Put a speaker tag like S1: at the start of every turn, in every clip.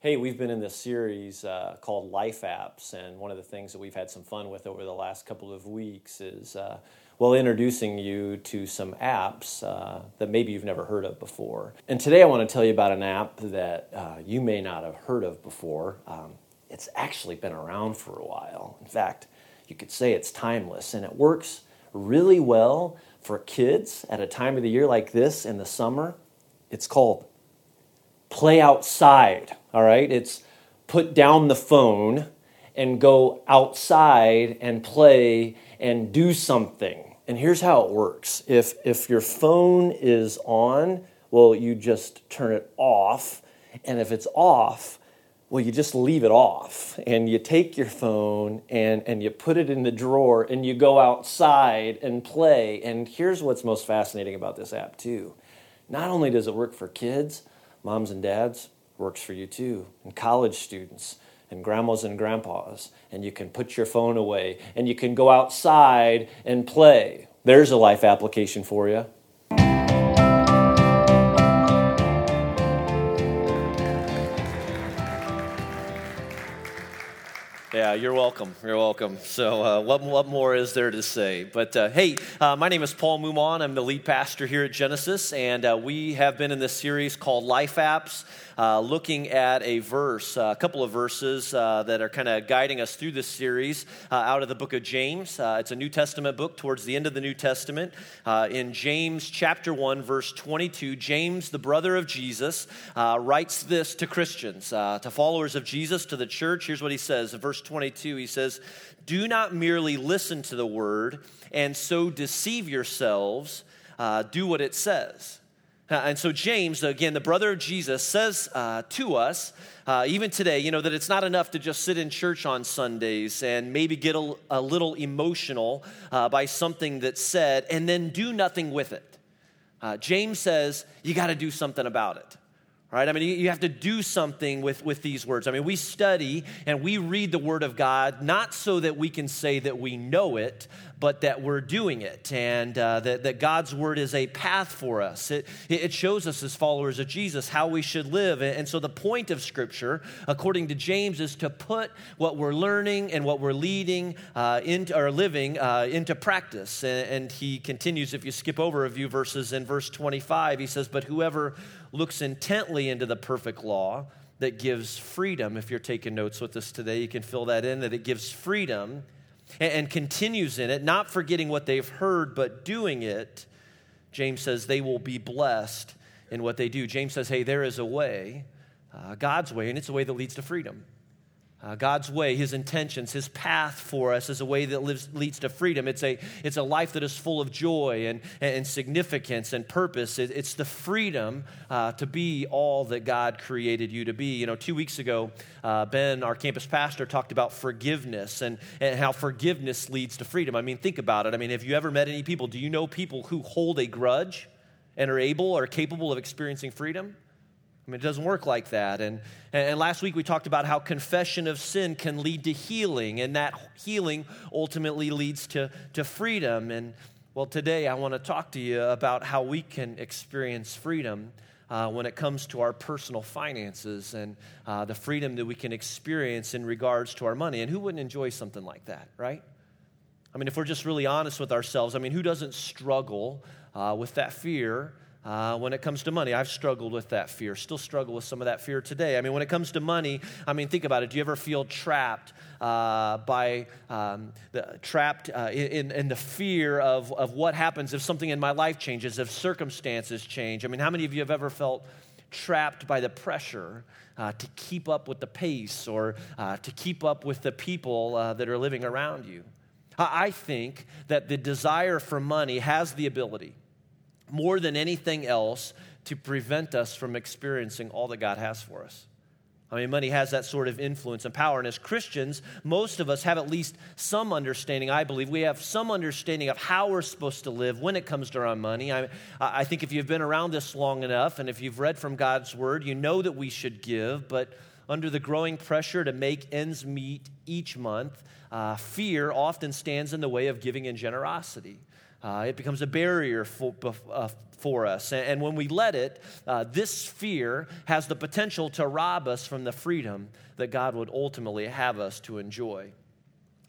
S1: Hey, we've been in this series uh, called Life Apps, and one of the things that we've had some fun with over the last couple of weeks is, uh, well, introducing you to some apps uh, that maybe you've never heard of before. And today I want to tell you about an app that uh, you may not have heard of before. Um, it's actually been around for a while. In fact, you could say it's timeless, and it works really well for kids at a time of the year like this in the summer. It's called Play Outside. All right, it's put down the phone and go outside and play and do something. And here's how it works if, if your phone is on, well, you just turn it off. And if it's off, well, you just leave it off and you take your phone and, and you put it in the drawer and you go outside and play. And here's what's most fascinating about this app, too. Not only does it work for kids, moms and dads, works for you too, and college students and grandmas and grandpas, and you can put your phone away and you can go outside and play. There's a life application for you. Yeah, you're welcome. You're welcome. So, uh, what, what more is there to say? But uh, hey, uh, my name is Paul Mumon. I'm the lead pastor here at Genesis, and uh, we have been in this series called Life Apps, uh, looking at a verse, uh, a couple of verses that are kind of guiding us through this series out of the book of James. it's a New Testament book towards the end of the New Testament. in James chapter 1, verse 22, James, the brother of Jesus, writes this to Christians, to followers of Jesus, to the church. Here's what he says verse 22, he says, Do not merely listen to the word and so deceive yourselves. Uh, do what it says. Uh, and so, James, again, the brother of Jesus, says uh, to us, uh, even today, you know, that it's not enough to just sit in church on Sundays and maybe get a, a little emotional uh, by something that's said and then do nothing with it. Uh, James says, you got to do something about it right? I mean, you have to do something with, with these words. I mean, we study and we read the Word of God not so that we can say that we know it, but that we're doing it and uh, that, that God's Word is a path for us. It, it shows us as followers of Jesus how we should live. And so, the point of Scripture, according to James, is to put what we're learning and what we're leading uh, into, or living uh, into practice. And, and he continues, if you skip over a few verses in verse 25, he says, But whoever looks intently into the perfect law that gives freedom. If you're taking notes with us today, you can fill that in that it gives freedom and, continues in it, not forgetting what they've heard, but doing it. James says they will be blessed in what they do. James says, hey, there is a way, uh, God's way, and it's a way that leads to freedom. Uh, God's way, His intentions, His path for us is a way that lives, leads to freedom. It's a, it's a life that is full of joy and, and significance and purpose. It, it's the freedom uh, to be all that God created you to be. You know, two weeks ago, uh, Ben, our campus pastor, talked about forgiveness and, and how forgiveness leads to freedom. I mean, think about it. I mean, have you ever met any people? Do you know people who hold a grudge and are able or capable of experiencing freedom? I mean, it doesn't work like that. And, and last week we talked about how confession of sin can lead to healing, and that healing ultimately leads to, to freedom. And well, today I want to talk to you about how we can experience freedom uh, when it comes to our personal finances and uh, the freedom that we can experience in regards to our money. And who wouldn't enjoy something like that, right? I mean, if we're just really honest with ourselves, I mean, who doesn't struggle uh, with that fear? Uh, when it comes to money, I've struggled with that fear, still struggle with some of that fear today. I mean, when it comes to money, I mean, think about it. Do you ever feel trapped uh, by, um, the, trapped uh, in, in the fear of, of what happens if something in my life changes, if circumstances change? I mean, how many of you have ever felt trapped by the pressure uh, to keep up with the pace or uh, to keep up with the people uh, that are living around you? I think that the desire for money has the ability more than anything else to prevent us from experiencing all that God has for us. I mean, money has that sort of influence and power. And as Christians, most of us have at least some understanding, I believe. We have some understanding of how we're supposed to live when it comes to our money. I, I think if you've been around this long enough and if you've read from God's word, you know that we should give. But under the growing pressure to make ends meet each month, uh, fear often stands in the way of giving and generosity. Uh, it becomes a barrier for, uh, for us. And when we let it, uh, this fear has the potential to rob us from the freedom that God would ultimately have us to enjoy.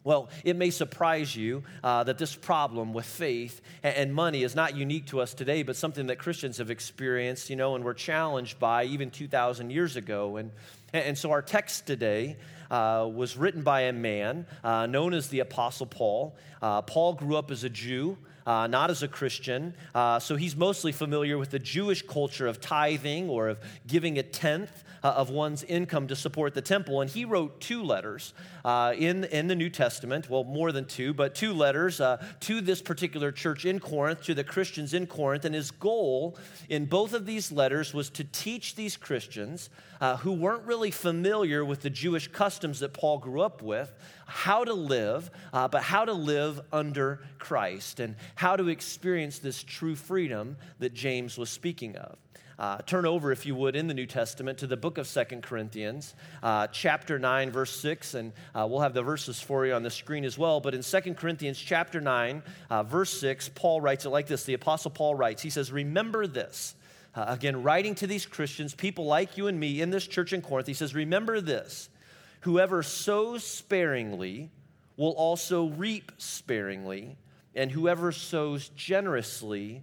S1: Well, it may surprise you uh, that this problem with faith and money is not unique to us today, but something that Christians have experienced, you know, and were challenged by even 2,000 years ago. And, and so our text today uh, was written by a man uh, known as the Apostle Paul. Uh, Paul grew up as a Jew uh, not as a Christian. Uh, so he's mostly familiar with the Jewish culture of tithing or of giving a tenth uh, of one's income to support the temple. And he wrote two letters uh, in, in the New Testament, well, more than two, but two letters uh, to this particular church in Corinth, to the Christians in Corinth. And his goal in both of these letters was to teach these Christians uh, who weren't really familiar with the Jewish customs that Paul grew up with how to live, uh, but how to live under Christ and how to experience this true freedom that James was speaking of. Uh, turn over, if you would, in the New Testament to the book of Second Corinthians, uh, chapter 9, verse 6, and uh, we'll have the verses for you on the screen as well. But in Second Corinthians, chapter 9, uh, verse 6, Paul writes it like this The Apostle Paul writes, He says, Remember this. Uh, again, writing to these Christians, people like you and me in this church in Corinth, he says, Remember this. Whoever sows sparingly will also reap sparingly, and whoever sows generously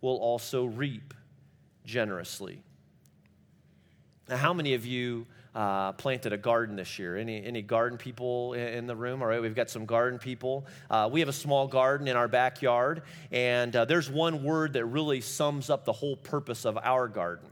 S1: will also reap generously. Now, how many of you uh, planted a garden this year? Any, any garden people in the room? All right, we've got some garden people. Uh, we have a small garden in our backyard, and uh, there's one word that really sums up the whole purpose of our garden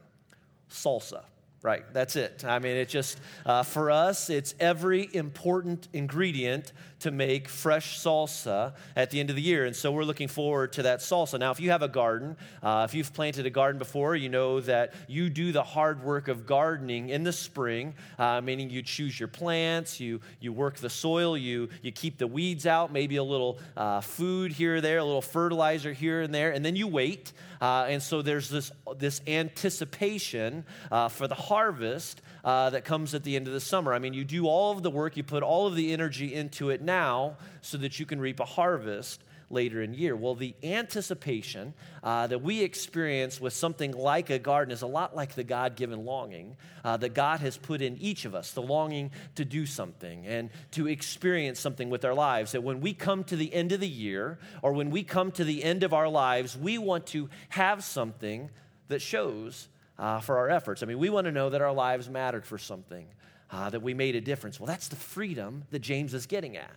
S1: salsa. Right, that's it. I mean, it just, uh, for us, it's every important ingredient to make fresh salsa at the end of the year. And so we're looking forward to that salsa. Now, if you have a garden, uh, if you've planted a garden before, you know that you do the hard work of gardening in the spring, uh, meaning you choose your plants, you, you work the soil, you, you keep the weeds out, maybe a little uh, food here or there, a little fertilizer here and there, and then you wait. Uh, and so there's this, this anticipation uh, for the harvest uh, that comes at the end of the summer. I mean, you do all of the work, you put all of the energy into it now so that you can reap a harvest later in year. Well, the anticipation uh, that we experience with something like a garden is a lot like the God given longing uh, that God has put in each of us the longing to do something and to experience something with our lives. That when we come to the end of the year or when we come to the end of our lives, we want to have something that shows uh, for our efforts. I mean, we want to know that our lives mattered for something, uh, that we made a difference. Well, that's the freedom that James is getting at.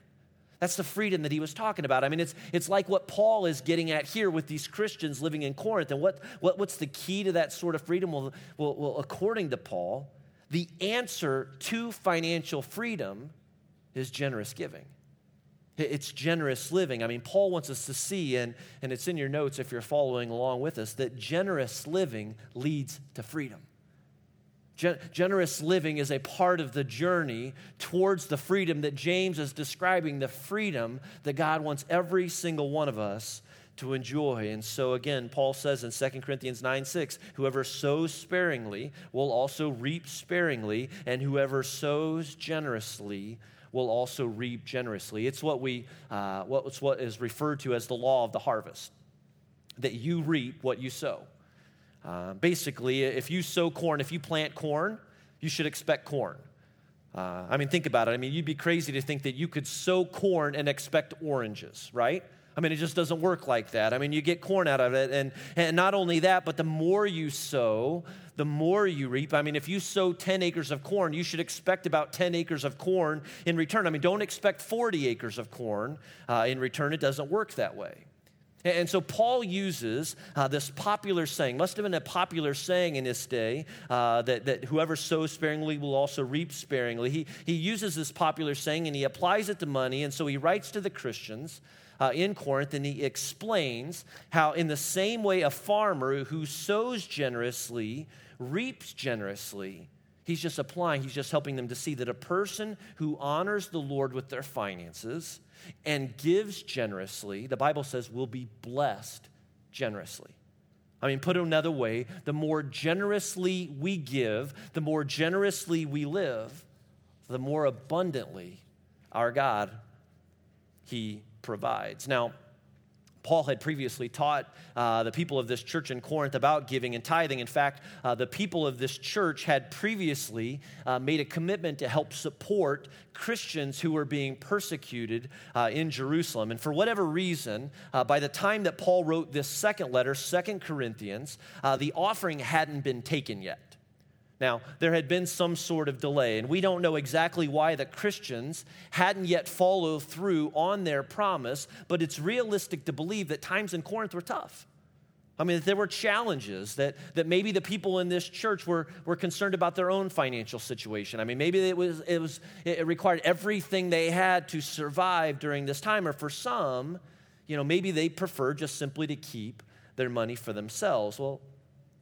S1: That's the freedom that he was talking about. I mean, it's, it's like what Paul is getting at here with these Christians living in Corinth. And what, what, what's the key to that sort of freedom? Well, well, well, according to Paul, the answer to financial freedom is generous giving. It's generous living. I mean, Paul wants us to see, and, and it's in your notes if you're following along with us, that generous living leads to freedom. Gen- generous living is a part of the journey towards the freedom that James is describing, the freedom that God wants every single one of us to enjoy. And so, again, Paul says in 2 Corinthians 9 6, whoever sows sparingly will also reap sparingly, and whoever sows generously will also reap generously. It's what, we, uh, what's what is referred to as the law of the harvest, that you reap what you sow. Uh, basically, if you sow corn, if you plant corn, you should expect corn. Uh, I mean, think about it. I mean, you'd be crazy to think that you could sow corn and expect oranges, right? I mean, it just doesn't work like that. I mean, you get corn out of it. And, and not only that, but the more you sow, the more you reap. I mean, if you sow 10 acres of corn, you should expect about 10 acres of corn in return. I mean, don't expect 40 acres of corn uh, in return. It doesn't work that way. And so Paul uses uh, this popular saying, must have been a popular saying in this day, uh, that, that whoever sows sparingly will also reap sparingly. He, he uses this popular saying and he applies it to money. And so he writes to the Christians uh, in Corinth, and he explains how, in the same way, a farmer who sows generously reaps generously. He's just applying, he's just helping them to see that a person who honors the Lord with their finances and gives generously, the Bible says, will be blessed generously. I mean, put it another way, the more generously we give, the more generously we live, the more abundantly our God, He provides. Now, Paul had previously taught uh, the people of this church in Corinth about giving and tithing. In fact, uh, the people of this church had previously uh, made a commitment to help support Christians who were being persecuted uh, in Jerusalem. And for whatever reason, uh, by the time that Paul wrote this second letter, Second Corinthians, uh, the offering hadn't been taken yet. Now, there had been some sort of delay, and we don't know exactly why the Christians hadn't yet followed through on their promise, but it's realistic to believe that times in Corinth were tough. I mean, there were challenges that, that maybe the people in this church were, were concerned about their own financial situation. I mean, maybe it, was, it, was, it required everything they had to survive during this time, or for some, you know, maybe they prefer just simply to keep their money for themselves. Well,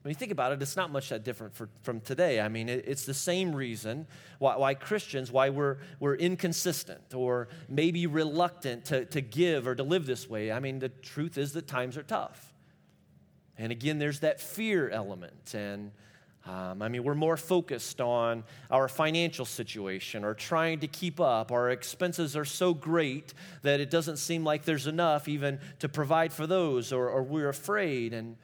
S1: when you think about it, it's not much that different for, from today. I mean, it, it's the same reason why, why, Christians, why we're, we're inconsistent or maybe reluctant to, to give or to live this way. I mean, the truth is that times are tough. And again, there's that fear element. And um, I mean, we're more focused on our financial situation or trying to keep up. Our expenses are so great that it doesn't seem like there's enough even to provide for those, or, or we're afraid. And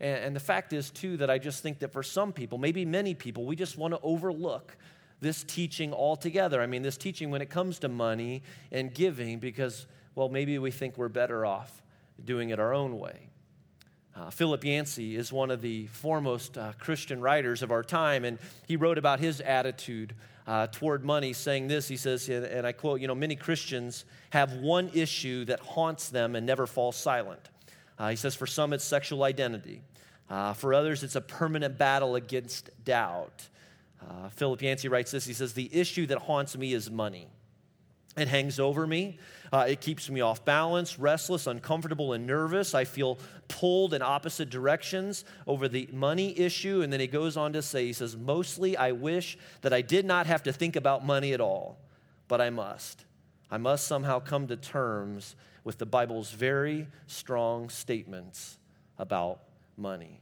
S1: and, and the fact is, too, that I just think that for some people, maybe many people, we just want to overlook this teaching altogether. I mean, this teaching when it comes to money and giving, because, well, maybe we think we're better off doing it our own way. Uh, Philip Yancey is one of the foremost uh, Christian writers of our time, and he wrote about his attitude uh, toward money, saying this. He says, and I quote, You know, many Christians have one issue that haunts them and never falls silent. Uh, he says, For some, it's sexual identity. Uh, for others, it's a permanent battle against doubt. Uh, Philip Yancey writes this He says, The issue that haunts me is money. It hangs over me. Uh, it keeps me off balance, restless, uncomfortable, and nervous. I feel pulled in opposite directions over the money issue. And then he goes on to say, He says, Mostly I wish that I did not have to think about money at all, but I must. I must somehow come to terms with the Bible's very strong statements about money.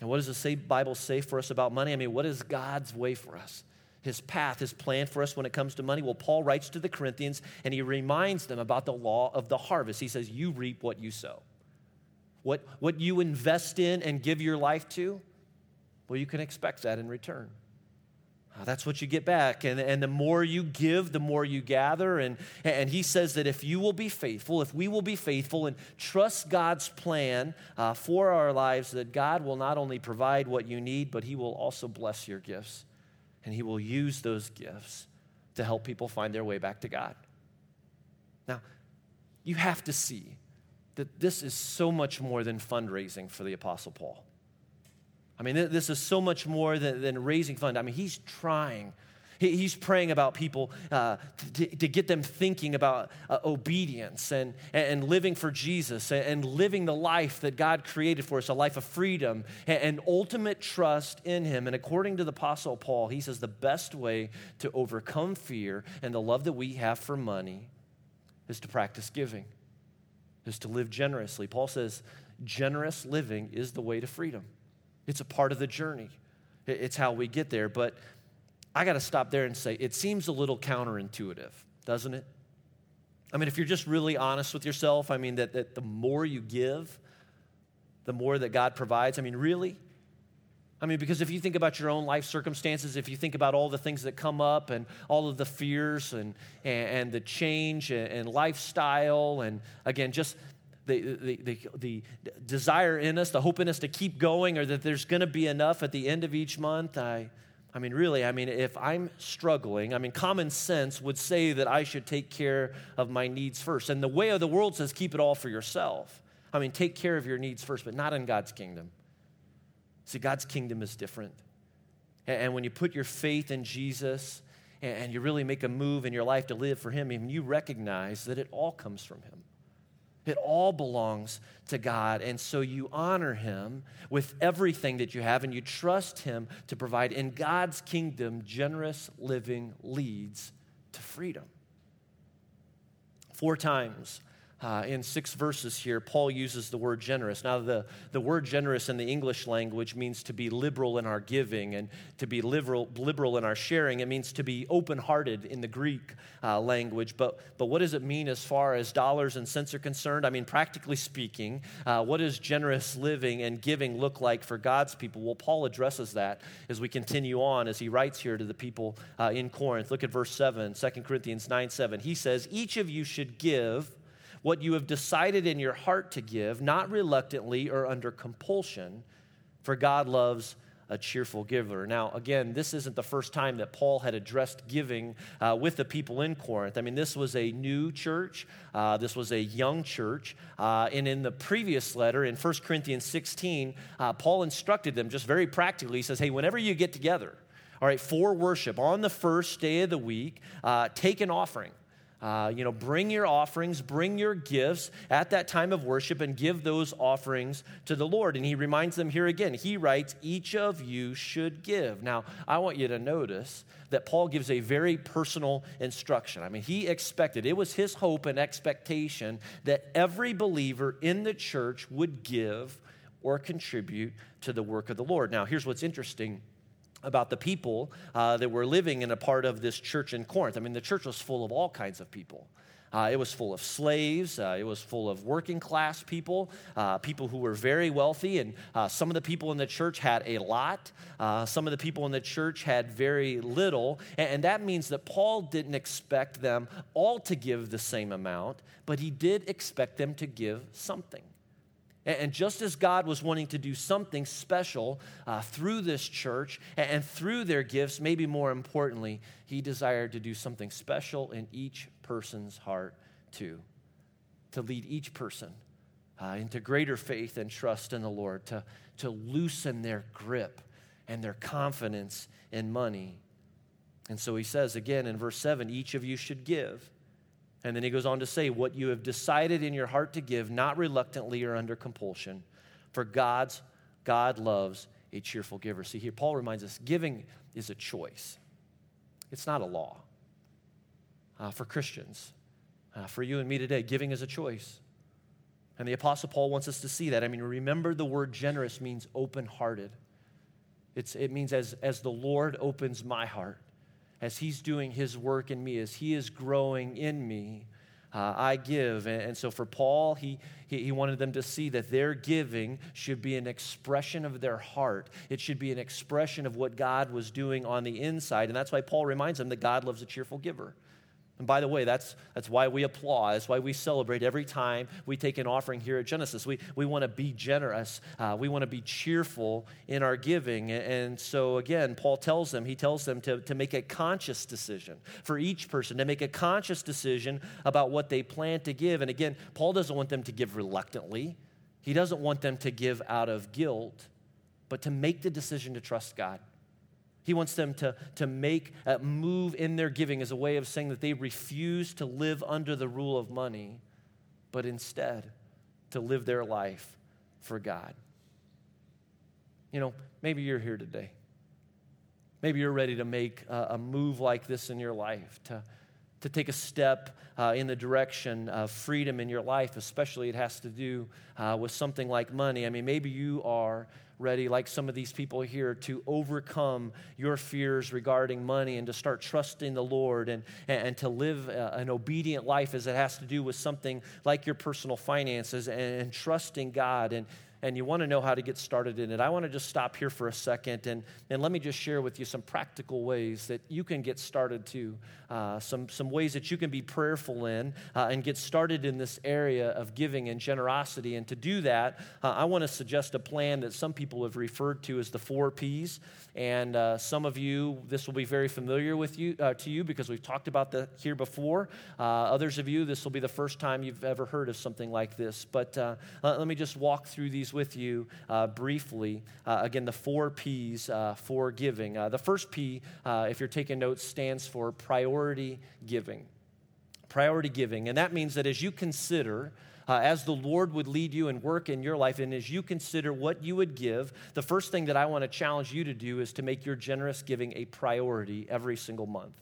S1: And what does the Bible say for us about money? I mean, what is God's way for us? His path, his plan for us when it comes to money? Well, Paul writes to the Corinthians and he reminds them about the law of the harvest. He says, You reap what you sow. What, what you invest in and give your life to, well, you can expect that in return. Uh, that's what you get back. And, and the more you give, the more you gather. And, and he says that if you will be faithful, if we will be faithful and trust God's plan uh, for our lives, that God will not only provide what you need, but he will also bless your gifts. And he will use those gifts to help people find their way back to God. Now, you have to see that this is so much more than fundraising for the Apostle Paul. I mean, this is so much more than, than raising funds. I mean, he's trying. he's praying about people uh, to, to, get them thinking about uh, obedience and, and living for Jesus and, and, living the life that God created for us a life of freedom and, and ultimate trust in Him. And according to the Apostle Paul, he says the best way to overcome fear and the love that we have for money is to practice giving, is to live generously. Paul says generous living is the way to freedom. It's a part of the journey, it's how we get there. But I got to stop there and say it seems a little counterintuitive, doesn't it? I mean, if you're just really honest with yourself, I mean, that, that the more you give, the more that God provides. I mean, really? I mean, because if you think about your own life circumstances, if you think about all the things that come up and all of the fears and, and, and the change and, and, lifestyle, and again, just the, the, the, the, desire in us, the hope in us to keep going, or that there's going to be enough at the end of each month. I, I mean, really, I mean, if I'm struggling, I mean, common sense would say that I should take care of my needs first. And the way of the world says, keep it all for yourself. I mean, take care of your needs first, but not in God's kingdom. See, God's kingdom is different. And when you put your faith in Jesus and you really make a move in your life to live for Him, you recognize that it all comes from Him. It all belongs to God. And so you honor Him with everything that you have and you trust Him to provide. In God's kingdom, generous living leads to freedom. Four times uh, in six verses here, Paul uses the word generous. Now, the, the word generous in the English language means to be liberal in our giving and to be liberal, liberal in our sharing. It means to be open hearted in the Greek uh, language. But, but what does it mean as far as dollars and cents are concerned? I mean, practically speaking, uh, what does generous living and giving look like for God's people? Well, Paul addresses that as we continue on, as he writes here to the people uh, in Corinth. Look at verse 7, 2 Corinthians 9 7. He says, Each of you should give what you have decided in your heart to give, not reluctantly or under compulsion, for God loves a cheerful giver. Now, again, this isn't the first time that Paul had addressed giving uh, with the people in Corinth. I mean, this was a new church, uh, this was a young church. Uh, and in the previous letter, in 1 Corinthians 16, uh, Paul instructed them just very practically. He says, Hey, whenever you get together, all right, for worship on the first day of the week, uh, take an offering. Uh, you know, bring your offerings, bring your gifts at that time of worship and give those offerings to the Lord. And he reminds them here again, he writes, each of you should give. Now, I want you to notice that Paul gives a very personal instruction. I mean, he expected, it was his hope and expectation that every believer in the church would give or contribute to the work of the Lord. Now, here's what's interesting about the people uh, that were living in a part of this church in Corinth. I mean, the church was full of all kinds of people. Uh, it was full of slaves. Uh, it was full of working class people, uh, people who were very wealthy. And uh, some of the people in the church had a lot. Uh, some of the people in the church had very little. And, and that means that Paul didn't expect them all to give the same amount, but he did expect them to give something. And just as God was wanting to do something special uh, through this church and through their gifts, maybe more importantly, He desired to do something special in each person's heart too. To lead each person uh, into greater faith and trust in the Lord, to, to loosen their grip and their confidence in money. And so He says again in verse 7 each of you should give and then he goes on to say, What you have decided in your heart to give, not reluctantly or under compulsion, for God's God loves a cheerful giver. See, here Paul reminds us giving is a choice, it's not a law. Uh, for Christians, uh, for you and me today, giving is a choice. And the Apostle Paul wants us to see that. I mean, remember the word generous means open hearted. It means as, as the Lord opens my heart, as He's doing His work in me, as He is growing in me, uh, I give. And, and, so for Paul, he, he, he wanted them to see that their giving should be an expression of their heart. It should be an expression of what God was doing on the inside. And that's why Paul reminds them that God loves a cheerful giver. And by the way, that's, that's why we applaud. That's why we celebrate every time we take an offering here at Genesis. We, we want to be generous. Uh, we want to be cheerful in our giving. And so, again, Paul tells them, he tells them to, to make a conscious decision for each person, to make a conscious decision about what they plan to give. And again, Paul doesn't want them to give reluctantly, he doesn't want them to give out of guilt, but to make the decision to trust God. He wants them to, to make a move in their giving as a way of saying that they refuse to live under the rule of money, but instead to live their life for God. You know, maybe you're here today. Maybe you're ready to make a, a move like this in your life, to, to take a step uh, in the direction of freedom in your life, especially it has to do uh, with something like money. I mean, maybe you are ready, like some of these people here, to overcome your fears regarding money and to start trusting the Lord and, and to live uh, an obedient life as it has to do with something like your personal finances and, and trusting God and and you want to know how to get started in it, I want to just stop here for a second and, and let me just share with you some practical ways that you can get started too. Uh, some, some ways that you can be prayerful in uh, and get started in this area of giving and generosity. And to do that, uh, I want to suggest a plan that some people have referred to as the four P's. And uh, some of you, this will be very familiar with you uh, to you because we've talked about that here before. Uh, others of you, this will be the first time you've ever heard of something like this. But let me just walk through these with you uh, briefly. Uh, again, the four P's uh, for giving. Uh, the first P, uh, if you're taking notes, stands for priority giving. Priority giving. And that means that as you consider, uh, as the Lord would lead you and work in your life, and as you consider what you would give, the first thing that I want to challenge you to do is to make your generous giving a priority every single month.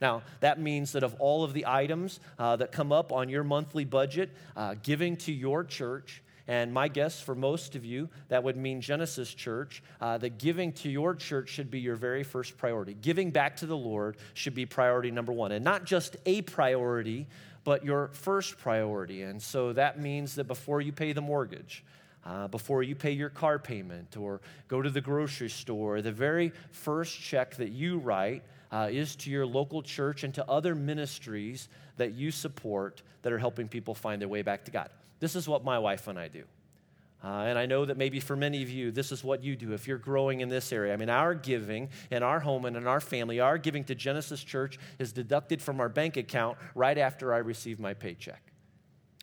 S1: Now, that means that of all of the items uh, that come up on your monthly budget, uh, giving to your church, and my guess for most of you, that would mean Genesis Church, uh, that giving to your church should be your very first priority. Giving back to the Lord should be priority number one. And not just a priority, but your first priority. And so that means that before you pay the mortgage, uh, before you pay your car payment or go to the grocery store, the very first check that you write uh, is to your local church and to other ministries that you support that are helping people find their way back to God. This is what my wife and I do. Uh, and I know that maybe for many of you, this is what you do if you're growing in this area. I mean, our giving in our home and in our family, our giving to Genesis Church is deducted from our bank account right after I receive my paycheck.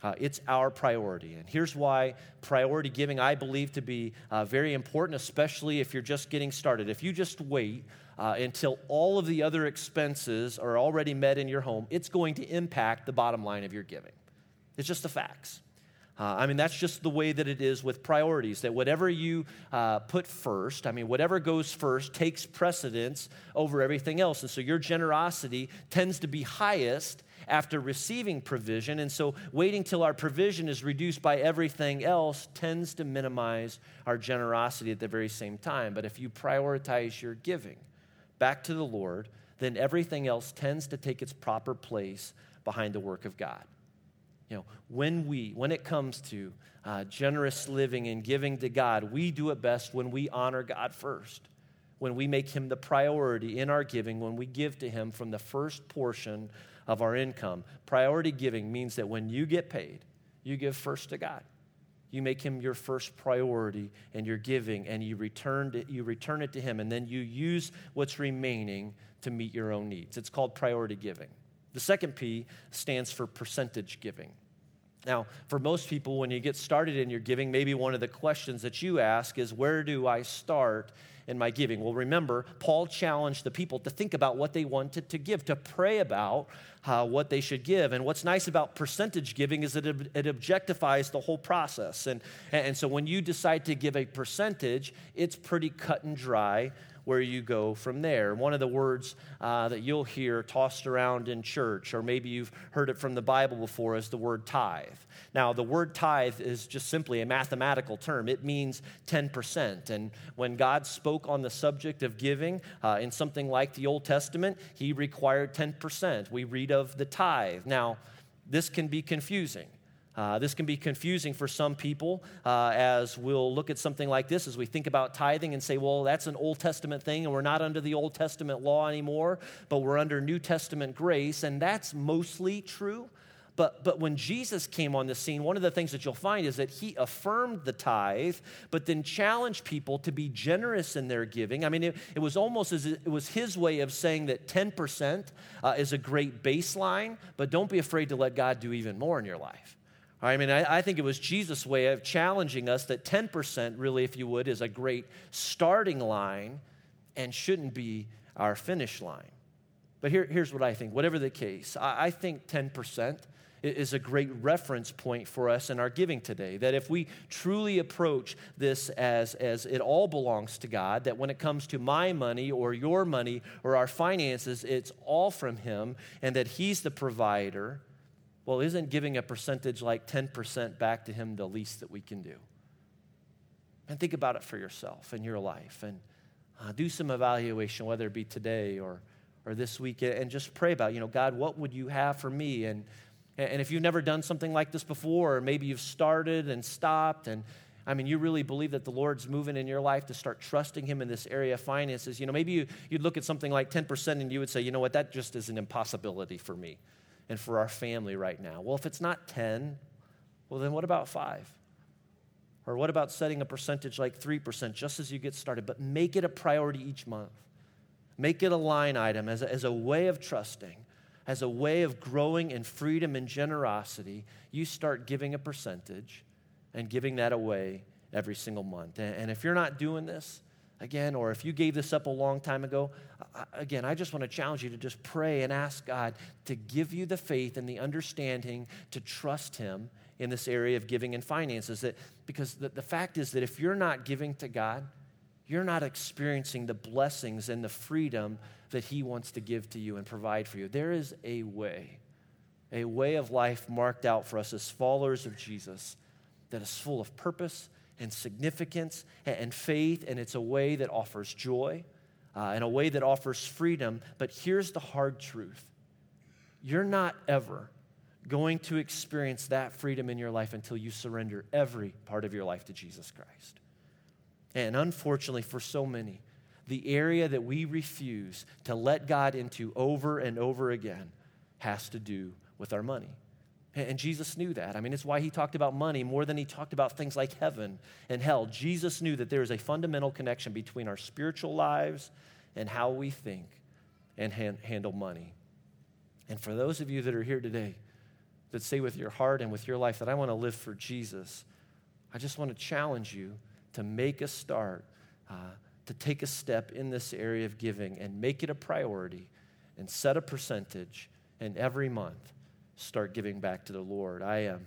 S1: Uh, it's our priority. And here's why priority giving I believe to be uh, very important, especially if you're just getting started. If you just wait uh, until all of the other expenses are already met in your home, it's going to impact the bottom line of your giving. It's just the facts. Uh, I mean, that's just the way that it is with priorities, that whatever you uh, put first, I mean, whatever goes first takes precedence over everything else. And so your generosity tends to be highest after receiving provision. And so waiting till our provision is reduced by everything else tends to minimize our generosity at the very same time. But if you prioritize your giving back to the Lord, then everything else tends to take its proper place behind the work of God. You know, when we, when it comes to uh, generous living and giving to God, we do it best when we honor God first, when we make Him the priority in our giving, when we give to Him from the first portion of our income. Priority giving means that when you get paid, you give first to God. You make him your first priority and your giving, and you return, it, you return it to him, and then you use what's remaining to meet your own needs. It's called priority giving. The second P stands for percentage giving. Now, for most people, when you get started in your giving, maybe one of the questions that you ask is, Where do I start in my giving? Well, remember, Paul challenged the people to think about what they wanted to give, to pray about uh, what they should give. And what's nice about percentage giving is that it, it objectifies the whole process. And, and so when you decide to give a percentage, it's pretty cut and dry where you go from there. One of the words uh, that you'll hear tossed around in church, or maybe you've heard it from the Bible before, is the word tithe. Now, the word tithe is just simply a mathematical term, it means 10%. And when God spoke on the subject of giving uh, in something like the Old Testament, he required 10%. We read of the tithe. Now, this can be confusing. Uh, this can be confusing for some people uh, as we'll look at something like this as we think about tithing and say, well, that's an Old Testament thing, and we're not under the Old Testament law anymore, but we're under New Testament grace, and that's mostly true. But, but when Jesus came on the scene, one of the things that you'll find is that he affirmed the tithe, but then challenged people to be generous in their giving. I mean, it, it was almost as it was his way of saying that 10% uh, is a great baseline, but don't be afraid to let God do even more in your life. I mean, I, I, think it was Jesus' way of challenging us that 10%, really, if you would, is a great starting line and shouldn't be our finish line. But here, here's what I think whatever the case, I, I think 10% is a great reference point for us in our giving today. That if we truly approach this as, as it all belongs to God, that when it comes to my money or your money or our finances, it's all from Him, and that He's the provider well, isn't giving a percentage like 10% back to Him the least that we can do? And think about it for yourself and your life and uh, do some evaluation, whether it be today or, or this week, and just pray about, you know, God, what would you have for me? And, and if you've never done something like this before, or maybe you've started and stopped, and I mean, you really believe that the Lord's moving in your life to start trusting Him in this area of finances, you know, maybe you, you'd look at something like 10% and you would say, you know what, that just is an impossibility for me and for our family right now. Well, if it's not 10, well, then what about five? Or what about setting a percentage like 3% just as you get started? But make it a priority each month. Make it a line item as a, as a way of trusting, as a way of growing in freedom and generosity. You start giving a percentage and giving that away every single month. And, and if you're not doing this, again, or if you gave this up a long time ago, again, I just want to challenge you to just pray and ask God to give you the faith and the understanding to trust Him in this area of giving and finances. That, because the, the fact is that if you're not giving to God, you're not experiencing the blessings and the freedom that He wants to give to you and provide for you. There is a way, a way of life marked out for us as followers of Jesus that is full of purpose and significance and faith, and it's a way that offers joy uh, and a way that offers freedom. But here's the hard truth you're not ever going to experience that freedom in your life until you surrender every part of your life to Jesus Christ. And unfortunately, for so many, the area that we refuse to let God into over and over again has to do with our money. And Jesus knew that. I mean, it's why he talked about money more than he talked about things like heaven and hell. Jesus knew that there is a fundamental connection between our spiritual lives and how we think and handle money. And for those of you that are here today that say with your heart and with your life that I want to live for Jesus, I just want to challenge you to make a start, uh, to take a step in this area of giving and make it a priority and set a percentage and every month start giving back to the Lord. I, um,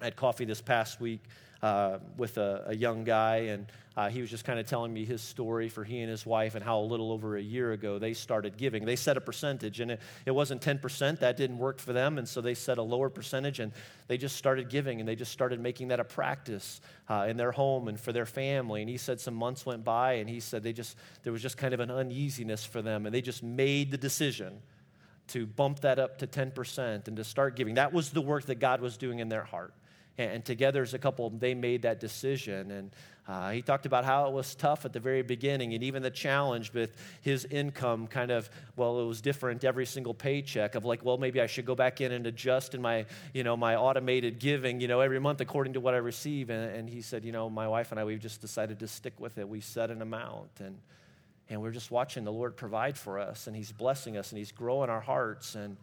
S1: I had coffee this past week uh, with a, a, young guy, and uh, he was just kind of telling me his story for he and his wife and how a little over a year ago they started giving. They set a percentage, and it, it wasn't 10%. That didn't work for them, and so they set a lower percentage, and they just started giving, and they just started making that a practice uh, in their home and for their family. And he said some months went by, and he said they just there was just kind of an uneasiness for them, and they just made the decision to bump that up to 10% and to start giving. That was the work that God was doing in their heart. And, together as a couple, they made that decision. And uh, he talked about how it was tough at the very beginning and even the challenge with his income kind of, well, it was different every single paycheck of like, well, maybe I should go back in and adjust in my, you know, my automated giving, you know, every month according to what I receive. And, and he said, you know, my wife and I, we've just decided to stick with it. We set an amount. And, and we're just watching the Lord provide for us, and He's blessing us, and He's growing our hearts, and,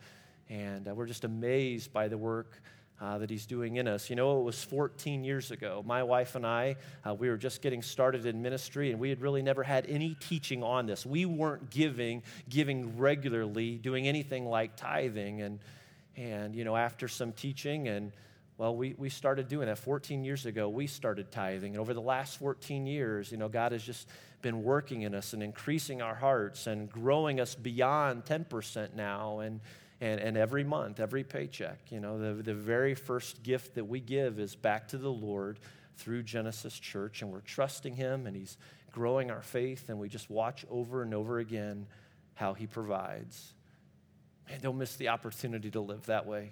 S1: and uh, we're just amazed by the work uh, that He's doing in us. You know, it was 14 years ago. My wife and I, uh, we were just getting started in ministry, and we had really never had any teaching on this. We weren't giving, giving regularly, doing anything like tithing, and and you know, after some teaching and well, we, we started doing that 14 years ago. We started tithing. And over the last 14 years, you know, God has just been working in us and increasing our hearts and growing us beyond 10% now. And, and, and every month, every paycheck, you know, the, the very first gift that we give is back to the Lord through Genesis Church. And we're trusting Him and He's growing our faith. And we just watch over and over again how He provides. Man, don't miss the opportunity to live that way.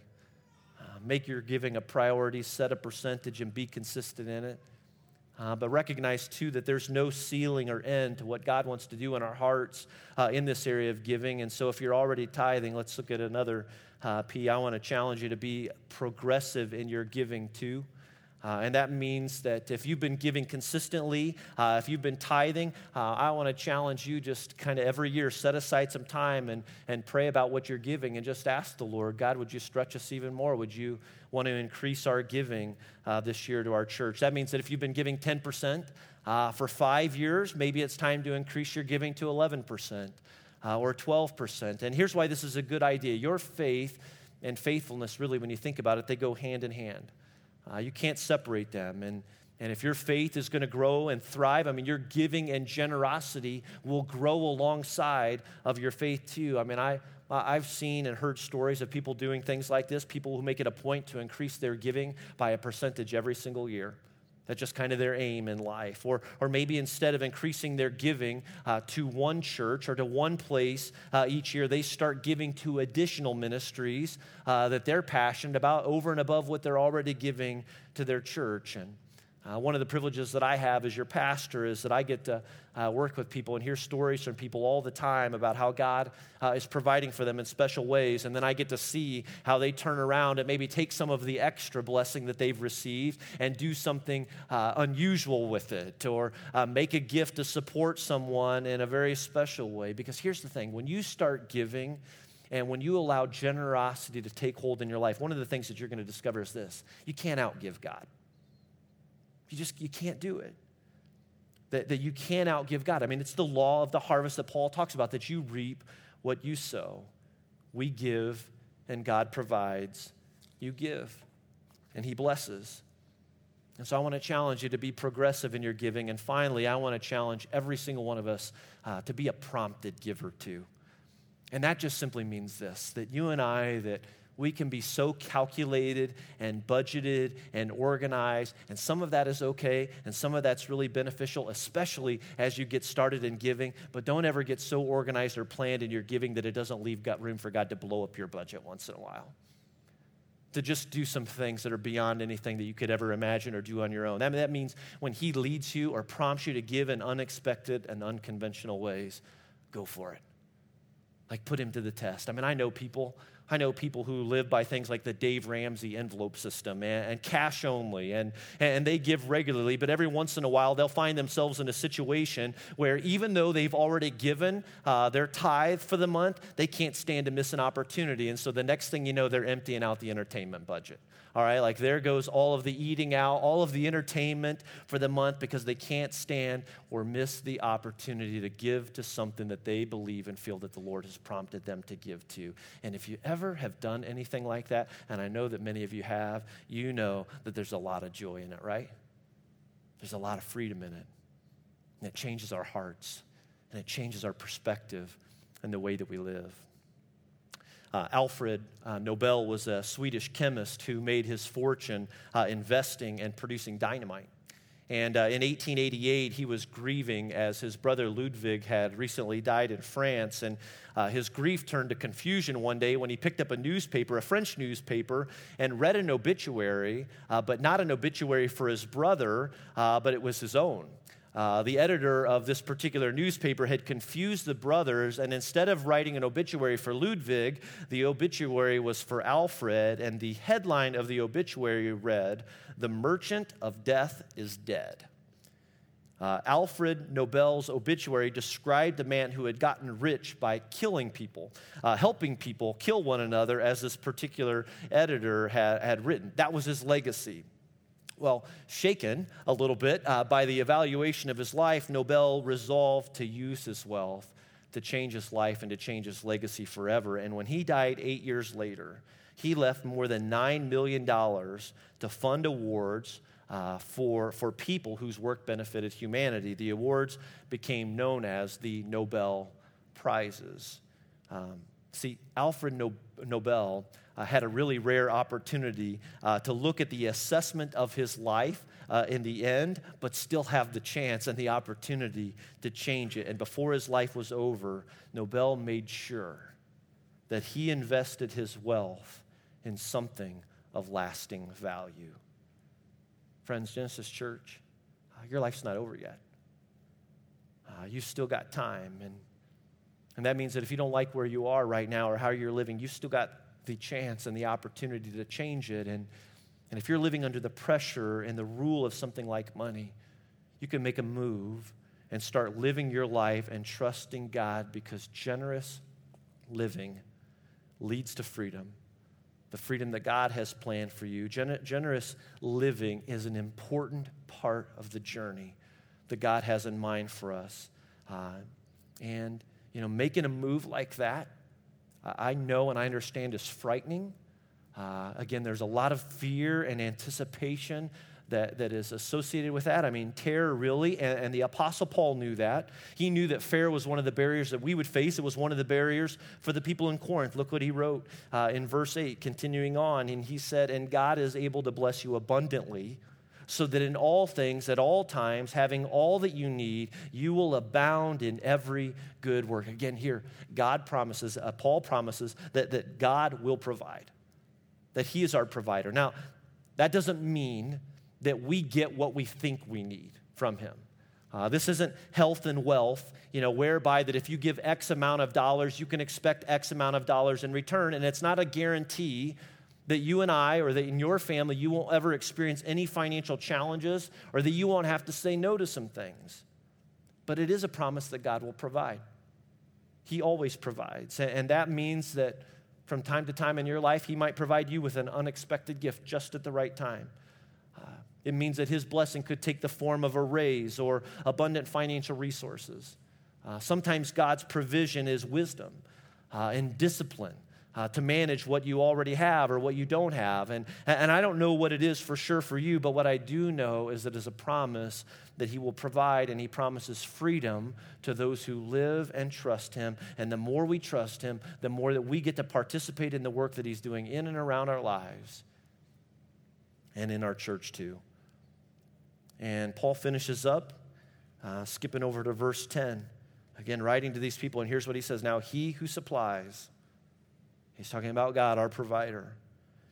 S1: Uh, make your giving a priority, set a percentage, and be consistent in it. Uh, but recognize too that there's no ceiling or end to what God wants to do in our hearts uh, in this area of giving. And so, if you're already tithing, let's look at another uh, P. I want to challenge you to be progressive in your giving too. Uh, and that means that if you've been giving consistently, uh, if you've been tithing, uh, I want to challenge you just kind of every year set aside some time and, and pray about what you're giving and just ask the Lord, God, would you stretch us even more? Would you want to increase our giving uh, this year to our church? That means that if you've been giving 10% uh, for five years, maybe it's time to increase your giving to 11% uh, or 12%. And here's why this is a good idea your faith and faithfulness, really, when you think about it, they go hand in hand. Uh, you can't separate them. And, and if your faith is going to grow and thrive, I mean, your giving and generosity will grow alongside of your faith too. I mean, I, I've seen and heard stories of people doing things like this, people who make it a point to increase their giving by a percentage every single year. That's just kind of their aim in life. Or, or maybe instead of increasing their giving uh, to one church or to one place uh, each year, they start giving to additional ministries uh, that they're passionate about over and above what they're already giving to their church. And uh, one of the privileges that I have as your pastor is that I get to uh, work with people and hear stories from people all the time about how God uh, is providing for them in special ways. And then I get to see how they turn around and maybe take some of the extra blessing that they've received and do something uh, unusual with it or uh, make a gift to support someone in a very special way. Because here's the thing when you start giving, and when you allow generosity to take hold in your life, one of the things that you're going to discover is this you can't outgive God. You just you can't do it. That, that you can't outgive God. I mean, it's the law of the harvest that Paul talks about that you reap what you sow. We give and God provides. You give and He blesses. And so I want to challenge you to be progressive in your giving. And finally, I want to challenge every single one of us uh, to be a prompted giver too. And that just simply means this that you and I, that we can be so calculated and budgeted and organized, and some of that is okay, and some of that's really beneficial, especially as you get started in giving. But don't ever get so organized or planned in your giving that it doesn't leave room for God to blow up your budget once in a while. To just do some things that are beyond anything that you could ever imagine or do on your own. That, that means when He leads you or prompts you to give in unexpected and unconventional ways, go for it. Like put Him to the test. I mean, I know people I know people who live by things like the Dave Ramsey envelope system and, and, cash only, and, and they give regularly, but every once in a while they'll find themselves in a situation where even though they've already given uh, their tithe for the month, they can't stand to miss an opportunity. And so the next thing you know, they're emptying out the entertainment budget. All right, like there goes all of the eating out, all of the entertainment for the month because they can't stand or miss the opportunity to give to something that they believe and feel that the Lord has prompted them to give to. And if you ever have done anything like that, and I know that many of you have, you know that there's a lot of joy in it, right? There's a lot of freedom in it. And it changes our hearts, and it changes our perspective and the way that we live. Uh, Alfred uh, Nobel was a Swedish chemist who made his fortune uh, investing and producing dynamite. And uh, in 1888, he was grieving as his brother Ludwig had recently died in France. And uh, his grief turned to confusion one day when he picked up a newspaper, a French newspaper, and read an obituary, but not an obituary for his brother, but it was his own. Uh, the editor of this particular newspaper had confused the brothers, and instead of writing an obituary for Ludwig, the obituary was for Alfred, and the headline of the obituary read, The Merchant of Death is Dead. Uh, Alfred Nobel's obituary described the man who had gotten rich by killing people, uh, helping people kill one another, as this particular editor had, had written. That was his legacy. Well, shaken a little bit uh, by the evaluation of his life, Nobel resolved to use his wealth to change his life and to change his legacy forever. And when he died eight years later, he left more than $9 million to fund awards uh, for, for people whose work benefited humanity. The awards became known as the Nobel Prizes. Um, see, Alfred Nobel uh, had a really rare opportunity uh, to look at the assessment of his life uh, in the end, but still have the chance and the opportunity to change it. And before his life was over, Nobel made sure that he invested his wealth in something of lasting value. Friends, Genesis Church, uh, your life's not over yet. Uh, you've still got time. And, and that means that if you don't like where you are right now or how you're living, you've still got the chance and the opportunity to change it. And, and if you're living under the pressure and the rule of something like money, you can make a move and start living your life and trusting God because generous living leads to freedom. The freedom that God has planned for you. Gen- generous living is an important part of the journey that God has in mind for us. Uh, and, you know, making a move like that I know and I understand is frightening. Uh, again, there's a lot of fear and anticipation that, that is associated with that. I mean, terror, really. And, and, the Apostle Paul knew that. He knew that fear was one of the barriers that we would face. It was one of the barriers for the people in Corinth. Look what he wrote uh, in verse 8, continuing on. And he said, And God is able to bless you abundantly so that in all things, at all times, having all that you need, you will abound in every good work. Again, here, God promises, uh, Paul promises that, that God will provide, that He is our provider. Now, that doesn't mean that we get what we think we need from Him. Uh, this isn't health and wealth, you know, whereby that if you give X amount of dollars, you can expect X amount of dollars in return. And it's not a guarantee that you and I, or that in your family, you won't ever experience any financial challenges, or that you won't have to say no to some things. But it is a promise that God will provide. He always provides. And that means that from time to time in your life, He might provide you with an unexpected gift just at the right time. Uh, it means that His blessing could take the form of a raise or abundant financial resources. Uh, sometimes God's provision is wisdom uh, and discipline uh, to manage what you already have or what you don't have. And, and I don't know what it is for sure for you, but what I do know is that it's a promise that He will provide, and He promises freedom to those who live and trust Him. And the more we trust Him, the more that we get to participate in the work that He's doing in and around our lives and in our church too. And Paul finishes up, uh, skipping over to verse 10. Again, writing to these people, and here's what he says Now, he who supplies, He's talking about God, our provider.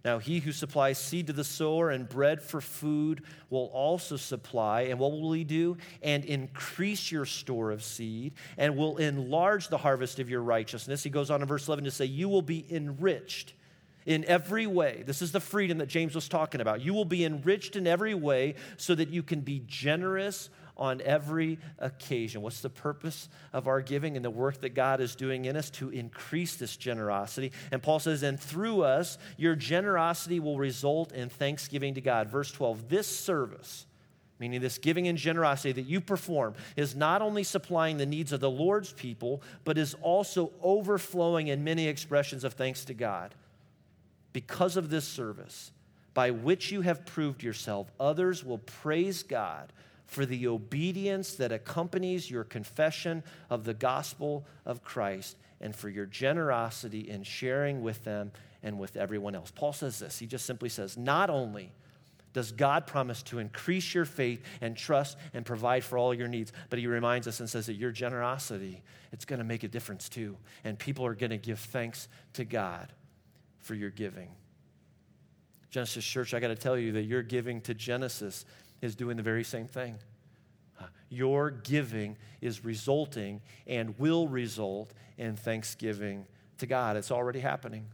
S1: Now, he who supplies seed to the sower and bread for food will also supply. And what will he do? And increase your store of seed and will enlarge the harvest of your righteousness. He goes on in verse 11 to say, You will be enriched in every way. This is the freedom that James was talking about. You will be enriched in every way so that you can be generous on every occasion. What's the purpose of our giving and the work that God is doing in us to increase this generosity? And Paul says, and through us, your generosity will result in thanksgiving to God. Verse 12, this service, meaning this giving and generosity that you perform, is not only supplying the needs of the Lord's people, but is also overflowing in many expressions of thanks to God. Because of this service, by which you have proved yourself, others will praise God for the obedience that accompanies your confession of the gospel of Christ and for your generosity in sharing with them and with everyone else. Paul says this. He just simply says, Not only does God promise to increase your faith and trust and provide for all your needs, but he reminds us and says that your generosity, it's going to make a difference too. And people are going to give thanks to God for your giving. Genesis Church, I got to tell you that your giving to Genesis is doing the very same thing. Your giving is resulting and will result in thanksgiving to God. It's already happening.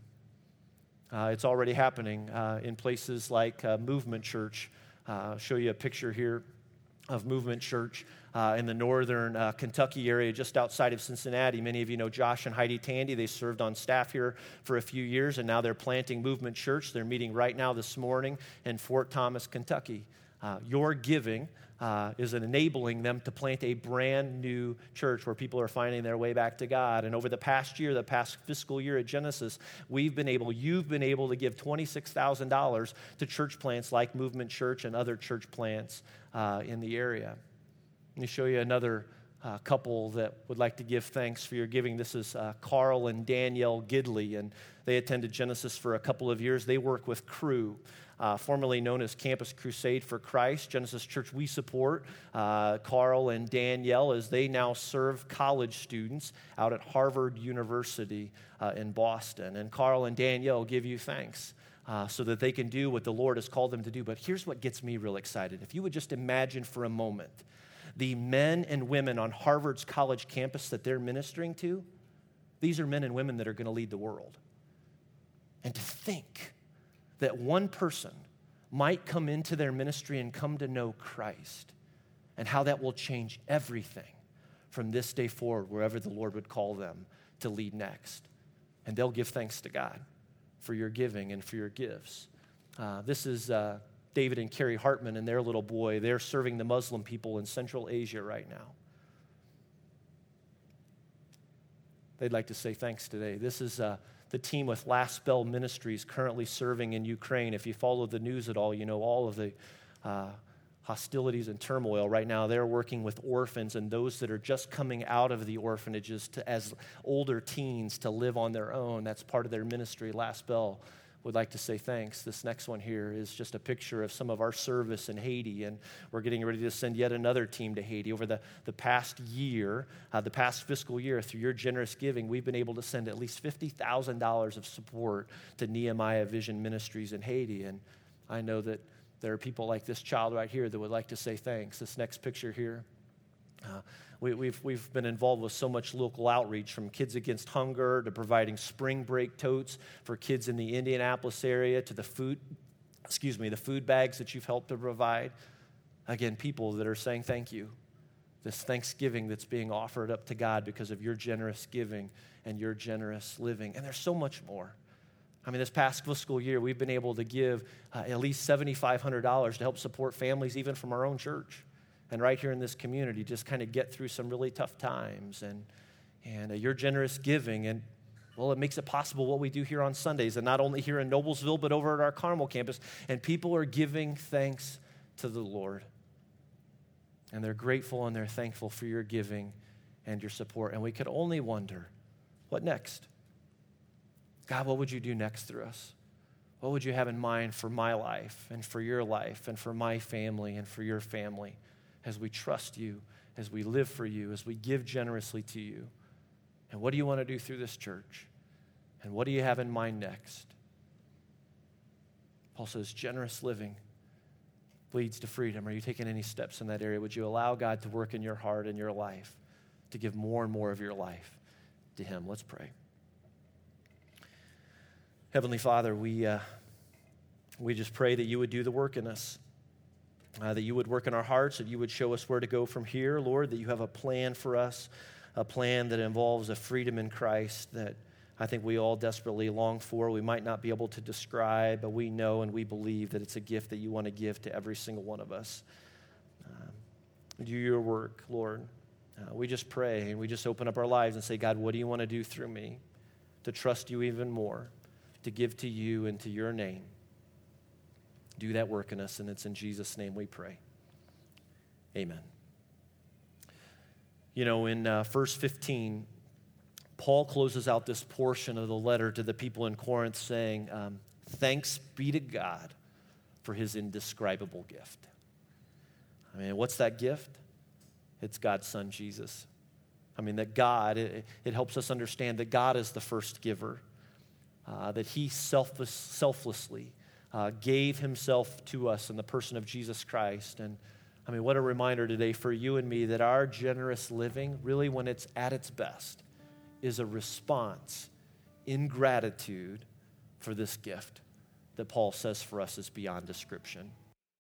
S1: Uh, it's already happening uh, in places like uh, Movement Church. Uh, I'll show you a picture here of Movement Church uh, in the northern uh, Kentucky area, just outside of Cincinnati. Many of you know Josh and Heidi Tandy. They served on staff here for a few years, and now they're planting Movement Church. They're meeting right now this morning in Fort Thomas, Kentucky. Uh, your giving uh, is enabling them to plant a brand new church where people are finding their way back to God. And over the past year, the past fiscal year at Genesis, we've been able, you've been able to give $26,000 to church plants like Movement Church and other church plants uh, in the area. Let me show you another uh, couple that would like to give thanks for your giving. This is uh, Carl and Danielle Gidley, and they attended Genesis for a couple of years. They work with Cru uh, formerly known as Campus Crusade for Christ. Genesis Church, we support uh, Carl and Danielle as they now serve college students out at Harvard University uh, in Boston. And Carl and Danielle give you thanks. Uh, so that they can do what the Lord has called them to do. But here's what gets me real excited. If you would just imagine for a moment the men and women on Harvard's college campus that they're ministering to, these are men and women that are going to lead the world. And to think that one person might come into their ministry and come to know Christ, and how that will change everything from this day forward, wherever the Lord would call them to lead next. And they'll give thanks to God for your giving and for your gifts. Uh, this is uh, David and Carrie Hartman and their little boy. They're serving the Muslim people in Central Asia right now. They'd like to say thanks today. This is. Uh, the team with Last Bell Ministries currently serving in Ukraine. If you follow the news at all, you know all of the uh, hostilities and turmoil. Right now, they're working with orphans and those that are just coming out of the orphanages to, as older teens to live on their own. That's part of their ministry. Last Bell would like to say thanks. This next one here is just a picture of some of our service in Haiti, and we're getting ready to send yet another team to Haiti. Over the, the past year, uh, the past fiscal year, through your generous giving, we've been able to send at least $50,000 of support to Nehemiah Vision Ministries in Haiti. And I know that there are people like this child right here that would like to say thanks. This next picture here. Uh, we, have we've, we've been involved with so much local outreach from Kids Against Hunger to providing spring break totes for kids in the Indianapolis area to the food, excuse me, the food bags that you've helped to provide. Again, people that are saying thank you. This thanksgiving that's being offered up to God because of your generous giving and your generous living. And there's so much more. I mean, this past fiscal year, we've been able to give uh, at least $7,500 to help support families, even from our own church and right here in this community just kind of get through some really tough times and, and uh, your generous giving and Well, it makes it possible what we do here on Sundays, and not only here in Noblesville, but over at our Carmel campus. And people are giving thanks to the Lord. And they're grateful and they're thankful for your giving and your support. And we could only wonder what next? God, what would you do next through us? What would you have in mind for my life and for your life and for my family and for your family as we trust you, as we live for you, as we give generously to you? And what do you want to do through this church? And what do you have in mind next? Paul says, generous living leads to freedom. Are you taking any steps in that area? Would you allow God to work in your heart and your life, to give more and more of your life to Him? Let's pray. Heavenly Father, we, uh, we just pray that you would do the work in us, uh, that you would work in our hearts, that you would show us where to go from here, Lord, that you have a plan for us, a plan that involves a freedom in Christ that I think we all desperately long for. We might not be able to describe, but we know and we believe that it's a gift that you want to give to every single one of us. Uh, do your work, Lord. Uh, we just pray and we just open up our lives and say, God, what do you want to do through me? To trust you even more to give to you and to your name. Do that work in us, and it's in Jesus' name we pray. Amen. You know, in uh, verse 15, Paul closes out this portion of the letter to the people in Corinth saying, um, Thanks be to God for his indescribable gift. I mean, what's that gift? It's God's Son, Jesus. I mean, that God, it, it helps us understand that God is the first giver uh, that he selfless, selflessly uh, gave himself to us in the person of Jesus Christ. And I mean, what a reminder today for you and me that our generous living, really, when it's at its best, is a response in gratitude for this gift that Paul says for us is beyond description.